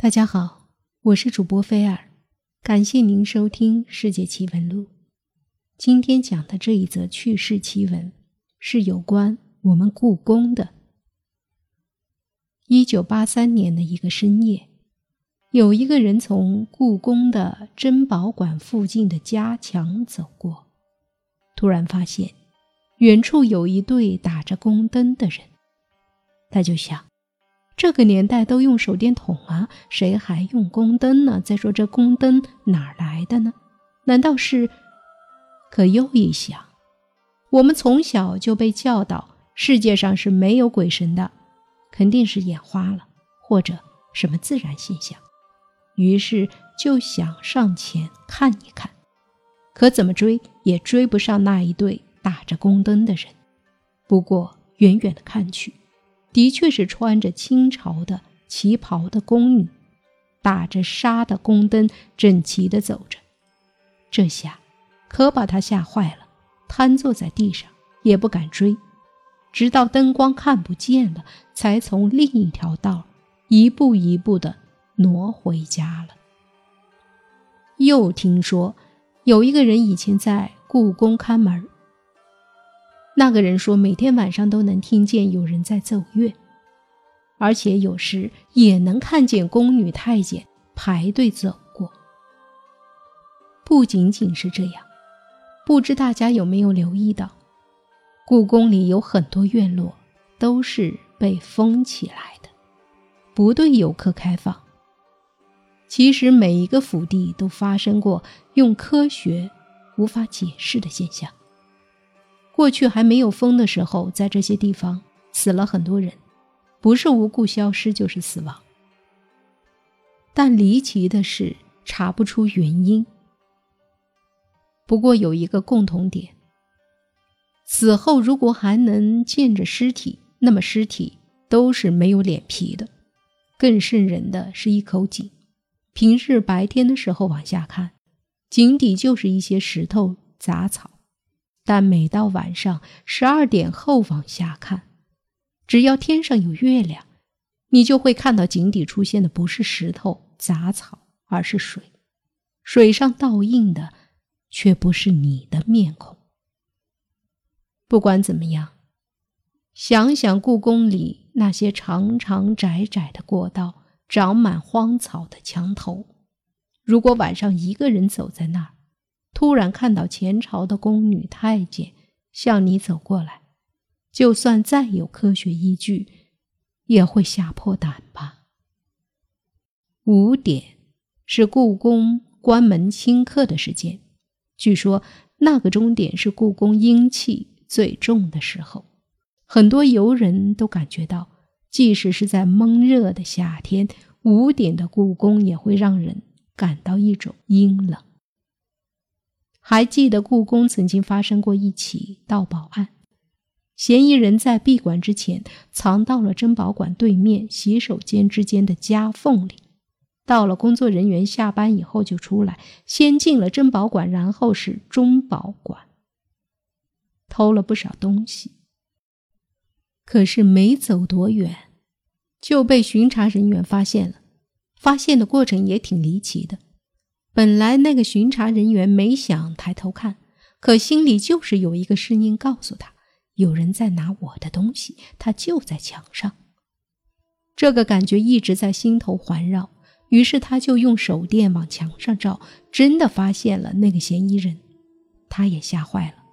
大家好，我是主播菲尔，感谢您收听《世界奇闻录》。今天讲的这一则趣事奇闻是有关我们故宫的。一九八三年的一个深夜，有一个人从故宫的珍宝馆附近的家墙走过，突然发现远处有一对打着宫灯的人，他就想。这个年代都用手电筒啊，谁还用宫灯呢？再说这宫灯哪来的呢？难道是？可又一想，我们从小就被教导世界上是没有鬼神的，肯定是眼花了，或者什么自然现象。于是就想上前看一看，可怎么追也追不上那一对打着宫灯的人。不过远远的看去。的确是穿着清朝的旗袍的宫女，打着纱的宫灯，整齐地走着。这下可把他吓坏了，瘫坐在地上，也不敢追，直到灯光看不见了，才从另一条道一步一步地挪回家了。又听说有一个人以前在故宫看门。那个人说，每天晚上都能听见有人在奏乐，而且有时也能看见宫女太监排队走过。不仅仅是这样，不知大家有没有留意到，故宫里有很多院落都是被封起来的，不对游客开放。其实每一个府邸都发生过用科学无法解释的现象。过去还没有封的时候，在这些地方死了很多人，不是无故消失，就是死亡。但离奇的是查不出原因。不过有一个共同点：死后如果还能见着尸体，那么尸体都是没有脸皮的。更瘆人的是一口井，平日白天的时候往下看，井底就是一些石头杂草。但每到晚上十二点后往下看，只要天上有月亮，你就会看到井底出现的不是石头杂草，而是水，水上倒映的却不是你的面孔。不管怎么样，想想故宫里那些长长窄窄的过道，长满荒草的墙头，如果晚上一个人走在那儿。突然看到前朝的宫女太监向你走过来，就算再有科学依据，也会吓破胆吧。五点是故宫关门清客的时间，据说那个钟点是故宫阴气最重的时候，很多游人都感觉到，即使是在闷热的夏天，五点的故宫也会让人感到一种阴冷。还记得故宫曾经发生过一起盗宝案，嫌疑人在闭馆之前藏到了珍宝馆对面洗手间之间的夹缝里，到了工作人员下班以后就出来，先进了珍宝馆，然后是中宝馆，偷了不少东西。可是没走多远，就被巡查人员发现了，发现的过程也挺离奇的。本来那个巡查人员没想抬头看，可心里就是有一个声音告诉他，有人在拿我的东西，他就在墙上。这个感觉一直在心头环绕，于是他就用手电往墙上照，真的发现了那个嫌疑人。他也吓坏了，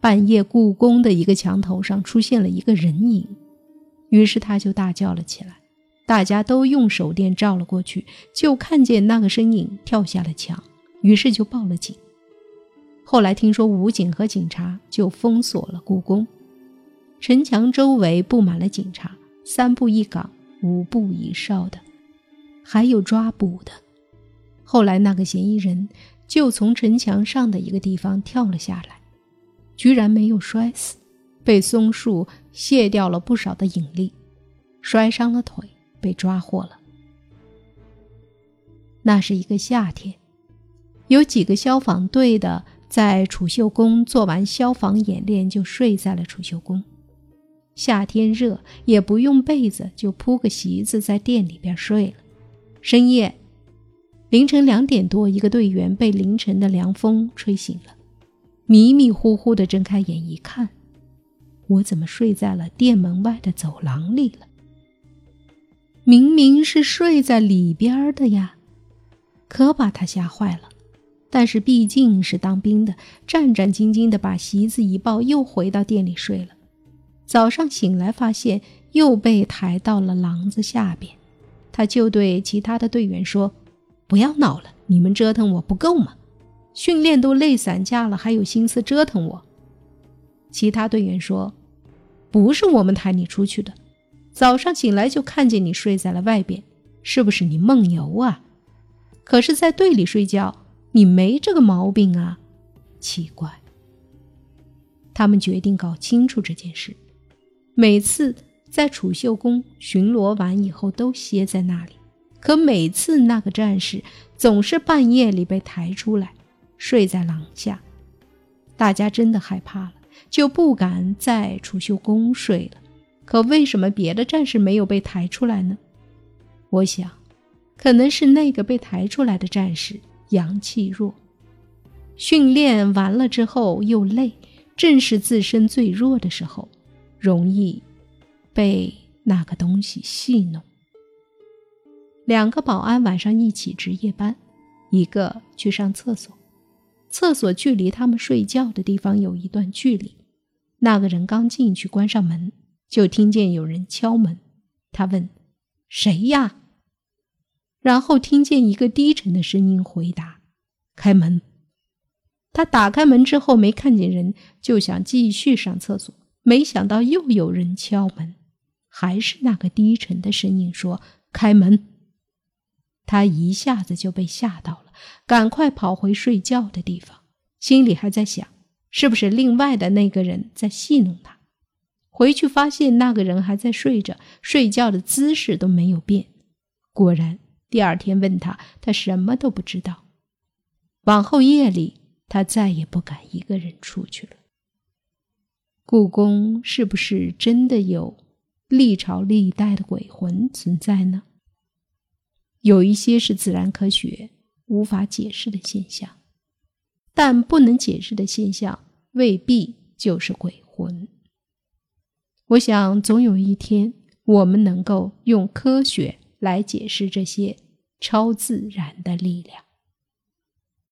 半夜故宫的一个墙头上出现了一个人影，于是他就大叫了起来。大家都用手电照了过去，就看见那个身影跳下了墙，于是就报了警。后来听说武警和警察就封锁了故宫，城墙周围布满了警察，三步一岗，五步一哨的，还有抓捕的。后来那个嫌疑人就从城墙上的一个地方跳了下来，居然没有摔死，被松树卸掉了不少的引力，摔伤了腿。被抓获了。那是一个夏天，有几个消防队的在储秀宫做完消防演练，就睡在了储秀宫。夏天热，也不用被子，就铺个席子在店里边睡了。深夜，凌晨两点多，一个队员被凌晨的凉风吹醒了，迷迷糊糊的睁开眼一看，我怎么睡在了店门外的走廊里了？明明是睡在里边的呀，可把他吓坏了。但是毕竟是当兵的，战战兢兢的把席子一抱，又回到店里睡了。早上醒来，发现又被抬到了廊子下边，他就对其他的队员说：“不要闹了，你们折腾我不够吗？训练都累散架了，还有心思折腾我？”其他队员说：“不是我们抬你出去的，早上醒来就看见你睡在了外边，是不是你梦游啊？可是，在队里睡觉。”你没这个毛病啊，奇怪。他们决定搞清楚这件事。每次在储秀宫巡逻完以后，都歇在那里。可每次那个战士总是半夜里被抬出来，睡在廊下。大家真的害怕了，就不敢在储秀宫睡了。可为什么别的战士没有被抬出来呢？我想，可能是那个被抬出来的战士。阳气弱，训练完了之后又累，正是自身最弱的时候，容易被那个东西戏弄。两个保安晚上一起值夜班，一个去上厕所，厕所距离他们睡觉的地方有一段距离。那个人刚进去关上门，就听见有人敲门，他问：“谁呀？”然后听见一个低沉的声音回答：“开门。”他打开门之后没看见人，就想继续上厕所，没想到又有人敲门，还是那个低沉的声音说：“开门。”他一下子就被吓到了，赶快跑回睡觉的地方，心里还在想：是不是另外的那个人在戏弄他？回去发现那个人还在睡着，睡觉的姿势都没有变，果然。第二天问他，他什么都不知道。往后夜里，他再也不敢一个人出去了。故宫是不是真的有历朝历代的鬼魂存在呢？有一些是自然科学无法解释的现象，但不能解释的现象未必就是鬼。我想，总有一天，我们能够用科学。来解释这些超自然的力量。